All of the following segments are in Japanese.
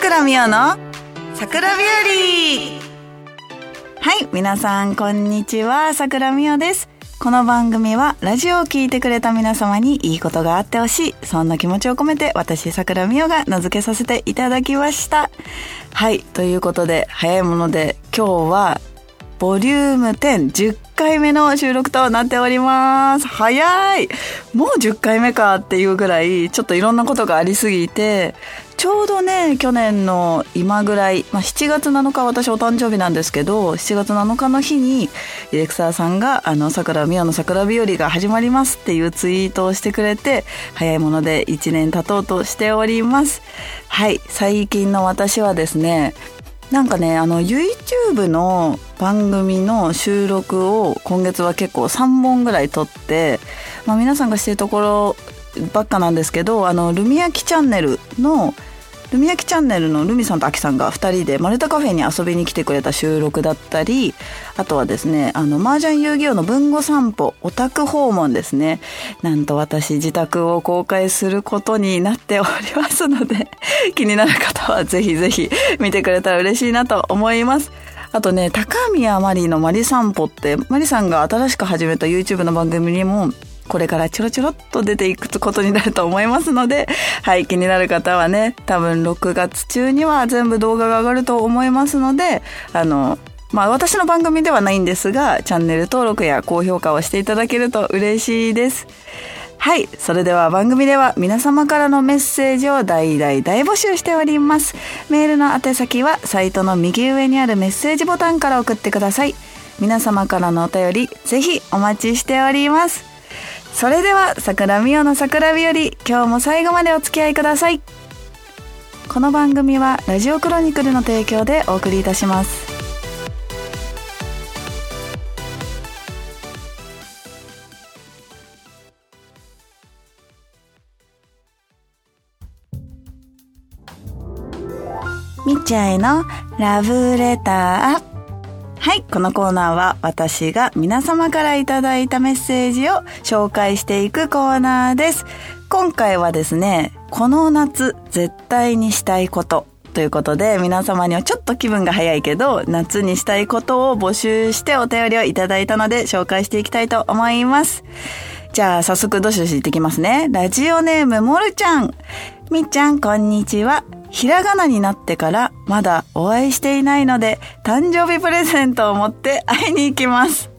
倉美桜の桜ビューリーはい皆さんこんにちは。桜美桜です。この番組はラジオを聞いてくれた皆様にいいことがあってほしい。そんな気持ちを込めて私桜美桜が名付けさせていただきました。はいということで早いもので今日はボリューム10、10回目の収録となっております。早いもう10回目かっていうぐらい、ちょっといろんなことがありすぎて、ちょうどね、去年の今ぐらい、まあ、7月7日私お誕生日なんですけど、7月7日の日に、ディレクターさんが、あの、桜美代の桜日和が始まりますっていうツイートをしてくれて、早いもので1年経とうとしております。はい、最近の私はですね、なんかねあの YouTube の番組の収録を今月は結構3本ぐらい撮って、まあ、皆さんがしてるところばっかなんですけどあのルミヤキチャンネルのルミヤキチャンネルのルミさんとアキさんが2人でマルタカフェに遊びに来てくれた収録だったりあとはですねあの麻雀遊戯王の文語散歩オタク訪問ですね。なんと私自宅を公開することになっておりますので 気になる方はぜひぜひ見てくれたら嬉しいなと思います。あとね、高宮マリのマリ散歩って、マリさんが新しく始めた YouTube の番組にもこれからちょろちょろっと出ていくことになると思いますので、はい、気になる方はね、多分6月中には全部動画が上がると思いますので、あの、まあ私の番組ではないんですが、チャンネル登録や高評価をしていただけると嬉しいです。はい。それでは番組では皆様からのメッセージを大々大募集しております。メールの宛先はサイトの右上にあるメッセージボタンから送ってください。皆様からのお便り、ぜひお待ちしております。それでは桜美代の桜日和今日も最後までお付き合いください。この番組はラジオクロニクルの提供でお送りいたします。みっちゃんへのラブレター。はい、このコーナーは私が皆様からいただいたメッセージを紹介していくコーナーです。今回はですね、この夏絶対にしたいことということで、皆様にはちょっと気分が早いけど、夏にしたいことを募集してお便りをいただいたので、紹介していきたいと思います。じゃあ、早速どしどし行ってきますね。ラジオネーム、もるちゃん。みっちゃん、こんにちは。ひらがなになってからまだお会いしていないので、誕生日プレゼントを持って会いに行きます。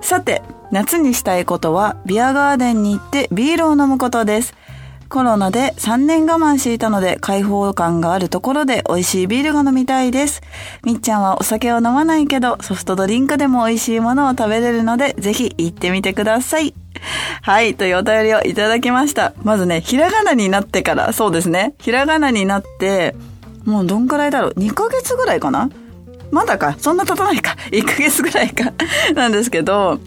さて、夏にしたいことはビアガーデンに行ってビールを飲むことです。コロナで3年我慢していたので開放感があるところで美味しいビールが飲みたいです。みっちゃんはお酒を飲まないけどソフトドリンクでも美味しいものを食べれるのでぜひ行ってみてください。はい、というお便りをいただきました。まずね、ひらがなになってから、そうですね。ひらがなになって、もうどんくらいだろう ?2 ヶ月ぐらいかなまだか。そんな経たないか。1ヶ月ぐらいか。なんですけど、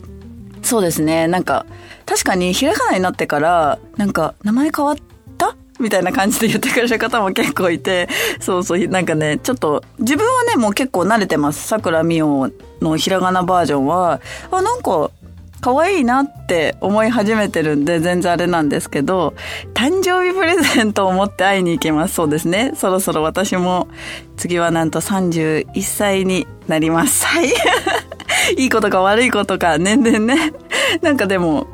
そうですね。なんか、確かにひらがなになってから、なんか、名前変わった？みたいな感じで言ってくれる方も結構いて、そうそう、なんかね、ちょっと、自分はね、もう結構慣れてます。桜美桜のひらがなバージョンは、あ、なんか、可愛いなって思い始めてるんで全然あれなんですけど、誕生日プレゼントを持って会いに行きます。そうですね。そろそろ私も次はなんと31歳になります。はい。いいことか悪いことか年々ね。なんかでも、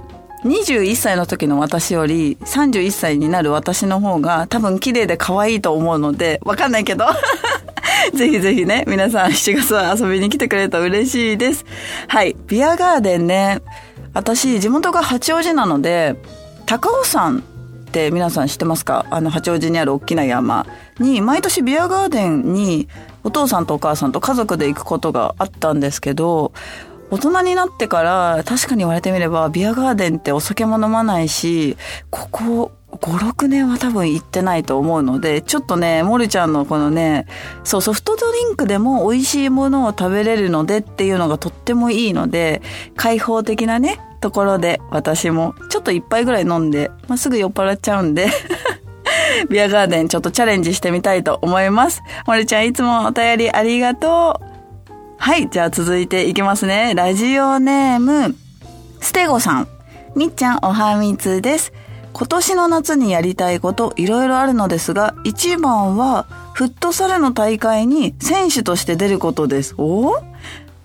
21歳の時の私より31歳になる私の方が多分綺麗で可愛いと思うので、わかんないけど。ぜひぜひね、皆さん7月は遊びに来てくれると嬉しいです。はい。ビアガーデンね。私、地元が八王子なので、高尾山って皆さん知ってますか？あの、八王子にある大きな山に、毎年ビアガーデンにお父さんとお母さんと家族で行くことがあったんですけど、大人になってから確かに言われてみればビアガーデンってお酒も飲まないし、ここ5、6年は多分行ってないと思うので、ちょっとね、モルちゃんのこのね、そう、ソフトドリンクでも美味しいものを食べれるのでっていうのがとってもいいので、開放的なね、ところで私もちょっと一杯ぐらい飲んで、まあ、すぐ酔っ払っちゃうんで ビアガーデンちょっとチャレンジしてみたいと思います。モルちゃんいつもお便りありがとう。はい、じゃあ続いていきますね。ラジオネーム、ステゴさん。みっちゃんおはみつです。今年の夏にやりたいこといろいろあるのですが、一番はフットサルの大会に選手として出ることです。お？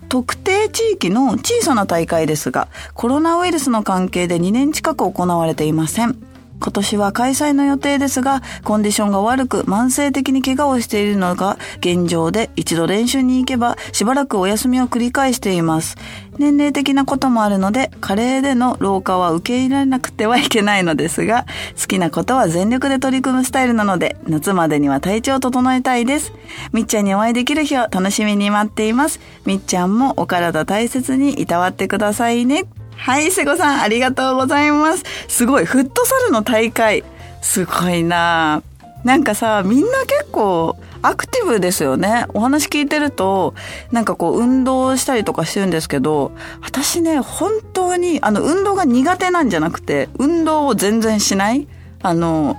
特定地域の小さな大会ですが、コロナウイルスの関係で2年近く行われていません。今年は開催の予定ですが、コンディションが悪く慢性的に怪我をしているのが現状で一度練習に行けばしばらくお休みを繰り返しています。年齢的なこともあるので、加齢での老化は受け入れられなくてはいけないのですが、好きなことは全力で取り組むスタイルなので、夏までには体調を整えたいです。みっちゃんにお会いできる日を楽しみに待っています。みっちゃんもお体大切にいたわってくださいね。はい、瀬古さん、ありがとうございます。すごい、フットサルの大会。すごいななんかさ、みんな結構、アクティブですよね。お話聞いてると、なんかこう、運動したりとかしてるんですけど、私ね、本当に、あの、運動が苦手なんじゃなくて、運動を全然しないあの、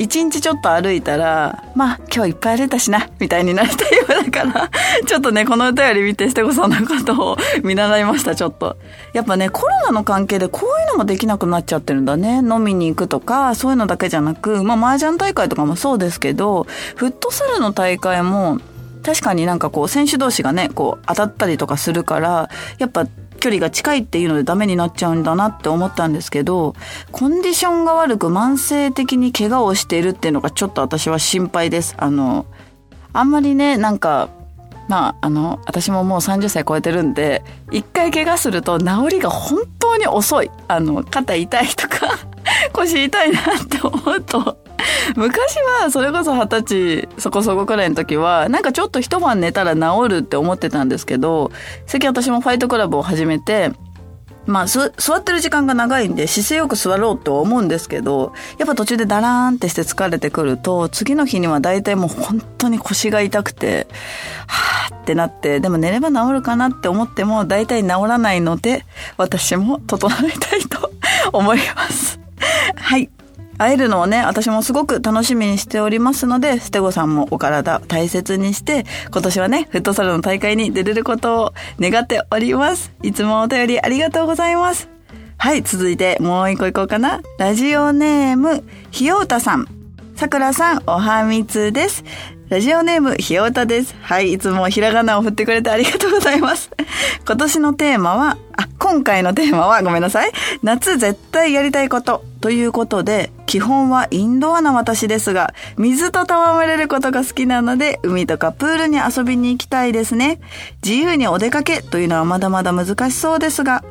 一日ちょっと歩いたら、まあ今日いっぱい歩いたしな、みたいになりたいようだから、ちょっとね、この歌より見て、してこそのことを見習いました、ちょっと。やっぱね、コロナの関係でこういうのもできなくなっちゃってるんだね。飲みに行くとか、そういうのだけじゃなく、まあ麻雀大会とかもそうですけど、フットサルの大会も、確かになんかこう選手同士がね、こう当たったりとかするから、やっぱ距離が近いっていうのでダメになっちゃうんだなって思ったんですけど、コンディションが悪く慢性的に怪我をしているっていうのがちょっと私は心配です。あの、あんまりね、なんか、まあ、あの、私ももう30歳超えてるんで、一回怪我すると治りが本当に遅い。あの、肩痛いとか 腰痛いなって思うと 昔はそれこそ二十歳そこそこくらいの時はなんかちょっと一晩寝たら治るって思ってたんですけど最近私もファイトクラブを始めてまあ、座ってる時間が長いんで姿勢よく座ろうと思うんですけど、やっぱ途中でダラーンってして疲れてくると、次の日には大体もう本当に腰が痛くて、はーってなって、でも寝れば治るかなって思っても大体治らないので、私も整えたいと思います。はい。会えるのをね、私もすごく楽しみにしておりますので、ステゴさんもお体大切にして、今年はね、フットサルの大会に出れることを願っております。いつもお便りありがとうございます。はい、続いてもう一個いこうかな。ラジオネーム、ひようたさん。さくらさん、おはみつです。ラジオネーム、ひようたです。はい、いつもひらがなを振ってくれてありがとうございます。今年のテーマは、あ、今回のテーマは、ごめんなさい。夏絶対やりたいこと。ということで、基本はインドアな私ですが、水と戯れることが好きなので、海とかプールに遊びに行きたいですね。自由にお出かけというのはまだまだ難しそうですが、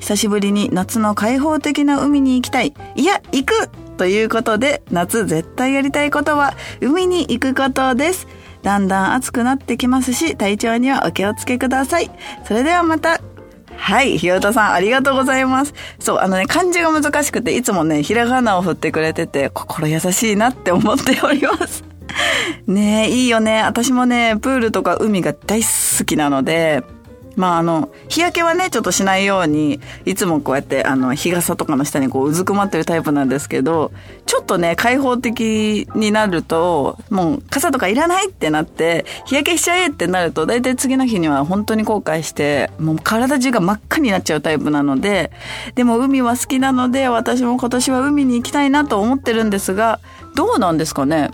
久しぶりに夏の開放的な海に行きたい。いや、行くということで、夏絶対やりたいことは、海に行くことです。だんだん暑くなってきますし、体調にはお気をつけください。それではまた。はい、ひよたさん、ありがとうございます。そう、あのね、漢字が難しくて、いつもね、ひらがなを振ってくれてて、心優しいなって思っております。ねえ、いいよね。私もね、プールとか海が大好きなので、まああの、日焼けはね、ちょっとしないように、いつもこうやって、あの、日傘とかの下にこう、うずくまってるタイプなんですけど、ちょっとね、開放的になると、もう、傘とかいらないってなって、日焼けしちゃえってなると、大体次の日には本当に後悔して、もう体中が真っ赤になっちゃうタイプなので、でも海は好きなので、私も今年は海に行きたいなと思ってるんですが、どうなんですかね？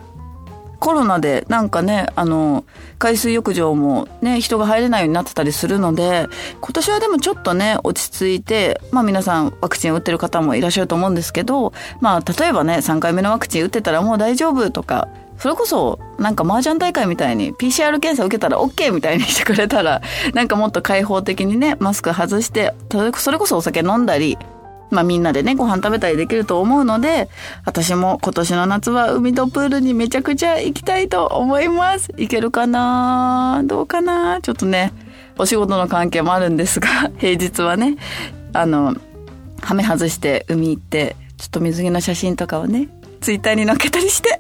コロナでなんかね、あの、海水浴場もね、人が入れないようになってたりするので、今年はでもちょっとね、落ち着いて、まあ皆さんワクチン打ってる方もいらっしゃると思うんですけど、まあ例えばね、3回目のワクチン打ってたらもう大丈夫とか、それこそ、なんか麻雀大会みたいに PCR 検査受けたら OK みたいにしてくれたら、なんかもっと開放的にね、マスク外して、それこそお酒飲んだり、まあみんなでね、ご飯食べたりできると思うので、私も今年の夏は海とプールにめちゃくちゃ行きたいと思います。行けるかな？どうかな？ちょっとね、お仕事の関係もあるんですが、平日はね、あの、はめ外して海行って、ちょっと水着の写真とかをね、ツイッターに載っけたりして。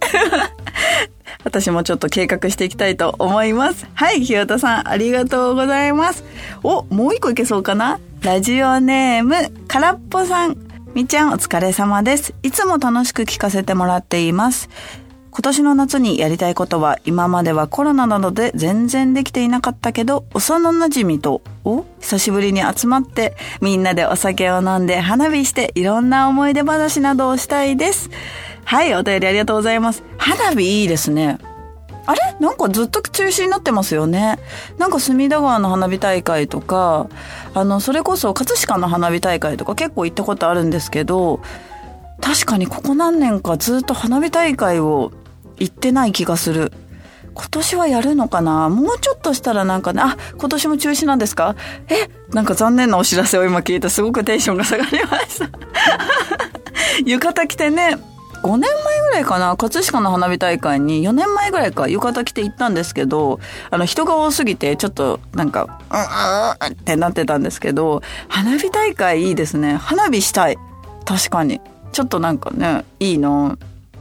私もちょっと計画していきたいと思います。はい、ひよたさん、ありがとうございます。お、もう一個いけそうかな？ラジオネーム、からっぽさん。みちゃんお疲れ様です。いつも楽しく聞かせてもらっています。今年の夏にやりたいことは今まではコロナなどで全然できていなかったけど幼馴染とお久しぶりに集まってみんなでお酒を飲んで花火していろんな思い出話などをしたいです。はい、お便りありがとうございます。花火いいですね。あれ？なんかずっと中止になってますよね。なんか隅田川の花火大会とか、あの、それこそ葛飾の花火大会とか結構行ったことあるんですけど、確かにここ何年かずっと花火大会を行ってない気がする。今年はやるのかな？もうちょっとしたらなんかね、あ、今年も中止なんですか？え、なんか残念なお知らせを今聞いてすごくテンションが下がりました。浴衣着てね、5年前ぐらいかな、葛飾の花火大会に4年前ぐらいか浴衣着て行ったんですけど、あの人が多すぎてちょっとなんか、うんうんってなってたんですけど、花火大会いいですね。花火したい。確かに。ちょっとなんかね、いいの。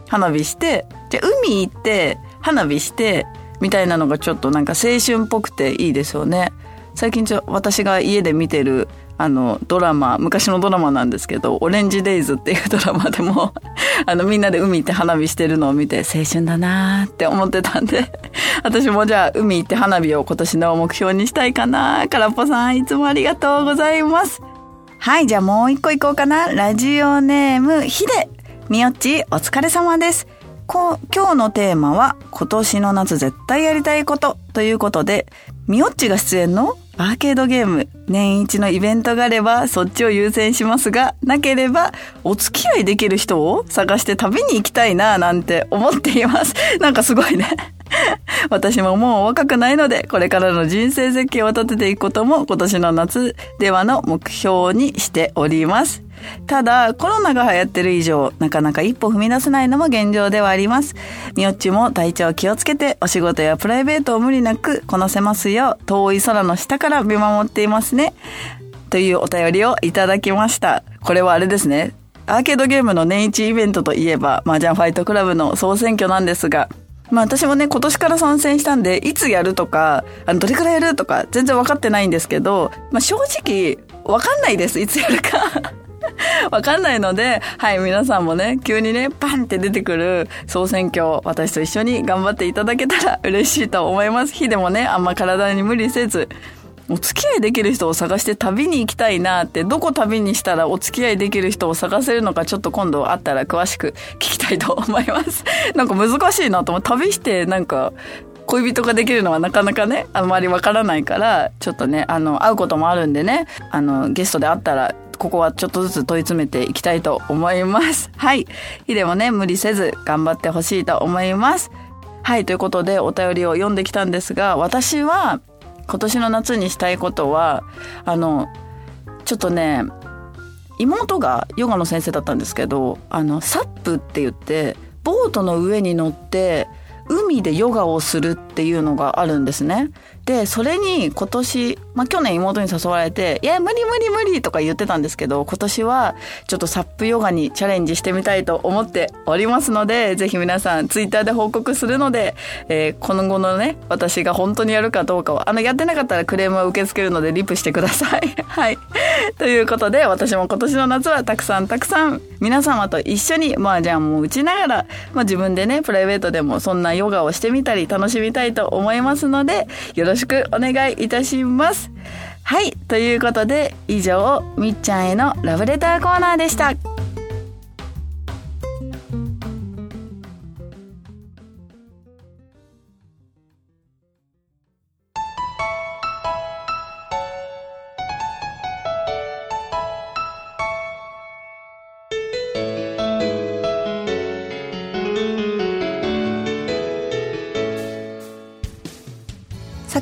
花火して、じゃ海行って、花火して、みたいなのがちょっとなんか青春っぽくていいですよね。最近ちょ私が家で見てるあの、ドラマ、昔のドラマなんですけど、オレンジデイズっていうドラマでも あの、みんなで海行って花火してるのを見て、青春だなーって思ってたんで 私もじゃあ、海行って花火を今年の目標にしたいかな。からっぽさん、いつもありがとうございます。はい、じゃあもう一個行こうかな。ラジオネーム、ひで。みよっち、お疲れ様です。こ今日のテーマは、今年の夏絶対やりたいことということで、みよっちが出演のアーケードゲーム、年一のイベントがあればそっちを優先しますが、なければお付き合いできる人を探して旅に行きたいななんて思っています。なんかすごいね。私ももう若くないので、これからの人生設計を立てていくことも今年の夏ではの目標にしております。ただ、コロナが流行ってる以上、なかなか一歩踏み出せないのも現状ではあります。みよっちも体調気をつけて、お仕事やプライベートを無理なくこなせますよう、遠い空の下から見守っていますね。というお便りをいただきました。これはあれですね。アーケードゲームの年一イベントといえば、麻雀ファイトクラブの総選挙なんですが、まあ私もね、今年から参戦したんで、いつやるとか、あの、どれくらいやるとか、全然分かってないんですけど、まあ正直、分かんないです、いつやるか。わかんないので、はい、皆さんもね、急にね、パンって出てくる総選挙、私と一緒に頑張っていただけたら嬉しいと思います。日でもね、あんま体に無理せず、お付き合いできる人を探して旅に行きたいなって、どこ旅にしたらお付き合いできる人を探せるのかちょっと今度あったら詳しく聞きたいと思います。なんか難しいなと思う。旅してなんか、恋人ができるのはなかなかね、あんまりわからないから、ちょっとね、あの、会うこともあるんでね、あの、ゲストで会ったらここはちょっとずつ問い詰めていきたいと思います。はい。ヒデもね、無理せず頑張ってほしいと思います。はい。ということでお便りを読んできたんですが、私は今年の夏にしたいことは、あの、ちょっとね、妹がヨガの先生だったんですけど、あの、サップって言って、ボートの上に乗って海でヨガをするっていうのがあるんですね。で、それに今年、まあ去年妹に誘われて、いや、無理無理無理とか言ってたんですけど、今年はちょっとサップヨガにチャレンジしてみたいと思っておりますので、ぜひ皆さんツイッターで報告するので、えー、この後のね、私が本当にやるかどうかは、あの、やってなかったらクレームを受け付けるのでリプしてください。はい。ということで、私も今年の夏はたくさんたくさん皆様と一緒に麻雀もう打ちながら、まあ自分でね、プライベートでもそんなヨガをしてみたり楽しみたいと思いますので、よろしくお願いいたします。はい、ということで以上、みっちゃんへのラブレターコーナーでした。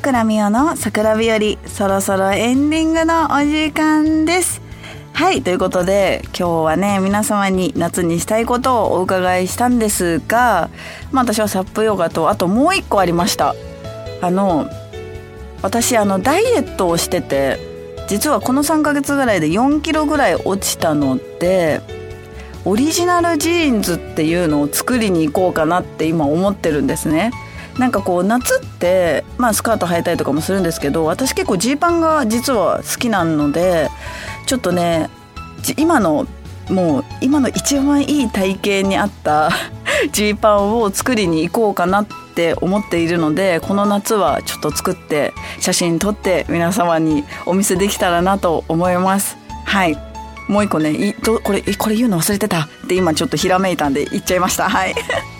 桜美代の桜日和そろそろエンディングのお時間ですはいということで今日はね皆様に夏にしたいことをお伺いしたんですがまあ私はサップヨガとあともう一個ありましたあの私あのダイエットをしてて実はこの3ヶ月ぐらいで4キロぐらい落ちたのでオリジナルジーンズっていうのを作りに行こうかなって今思ってるんですね。なんかこう夏ってまあスカート履いたりとかもするんですけど私結構ジーパンが実は好きなのでちょっとね今のもう今の一番いい体型に合った ジーパンを作りに行こうかなって思っているのでこの夏はちょっと作って写真撮って皆様にお見せできたらなと思います。はい。もう一個ねいこれこれ言うの忘れてた。って今ちょっとひらめいたんで言っちゃいました。はい。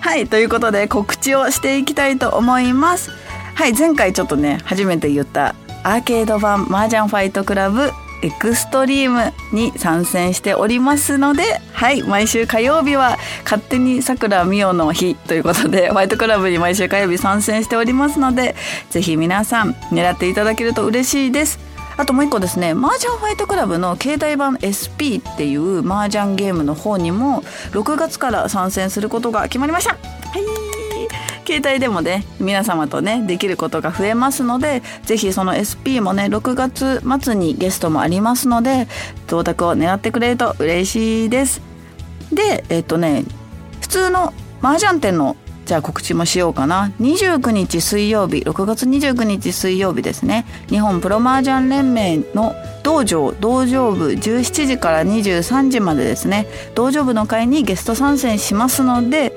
はいということで告知をしていきたいと思いますはい前回ちょっとね初めて言ったアーケード版麻雀ファイトクラブエクストリームに参戦しておりますので、はい、毎週火曜日は勝手にさくらみおの日ということで、ファイトクラブに毎週火曜日参戦しておりますので、ぜひ皆さん狙っていただけると嬉しいです。あともう一個ですね、麻雀ファイトクラブの携帯版 SP っていう麻雀ゲームの方にも6月から参戦することが決まりました。はい。携帯でもね皆様とねできることが増えますので是非その SP もね6月末にゲストもありますので到達を狙ってくれると嬉しいです。でえっとね普通の麻雀店のじゃあ告知もしようかな。29日水曜日6月29日水曜日ですね。日本プロ麻雀連盟の道場道場部17時から23時までですね。道場部の会にゲスト参戦しますので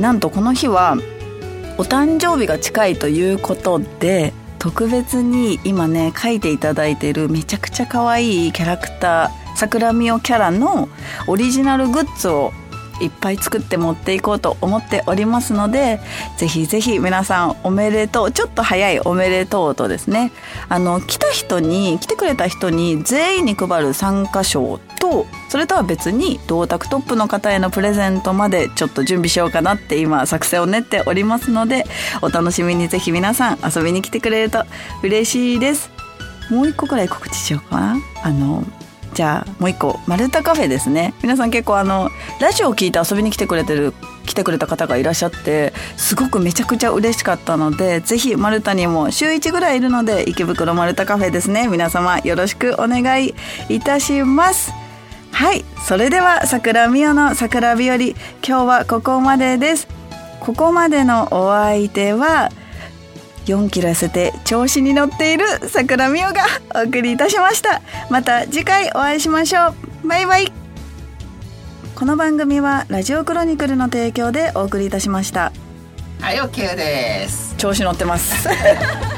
なんとこの日はお誕生日が近いということで特別に今ね書いていただいているめちゃくちゃ可愛いキャラクター桜みおキャラのオリジナルグッズをいっぱい作って持っていこうと思っておりますのでぜひぜひ皆さんおめでとうちょっと早いおめでとうとですねあの来た人に来てくれた人に全員に配る参加賞とそれとは別に銅卓トップの方へのプレゼントまでちょっと準備しようかなって今作戦を練っておりますのでお楽しみにぜひ皆さん遊びに来てくれると嬉しいです。もう一個くらい告知しようかな。あのじゃあもう一個マルタカフェですね。皆さん結構あのラジオを聞いて遊びに来てくれてる来てくれた方がいらっしゃってすごくめちゃくちゃ嬉しかったのでぜひマルタにも週1ぐらいいるので池袋マルタカフェですね。皆様よろしくお願いいたします。はいそれでは桜美代の桜日和今日はここまでです。ここまでのお相手は4キロ痩せて調子に乗っている桜美代がお送りいたしました。また次回お会いしましょう。バイバイ。この番組はラジオクロニクルの提供でお送りいたしました。はい OK です。調子乗ってます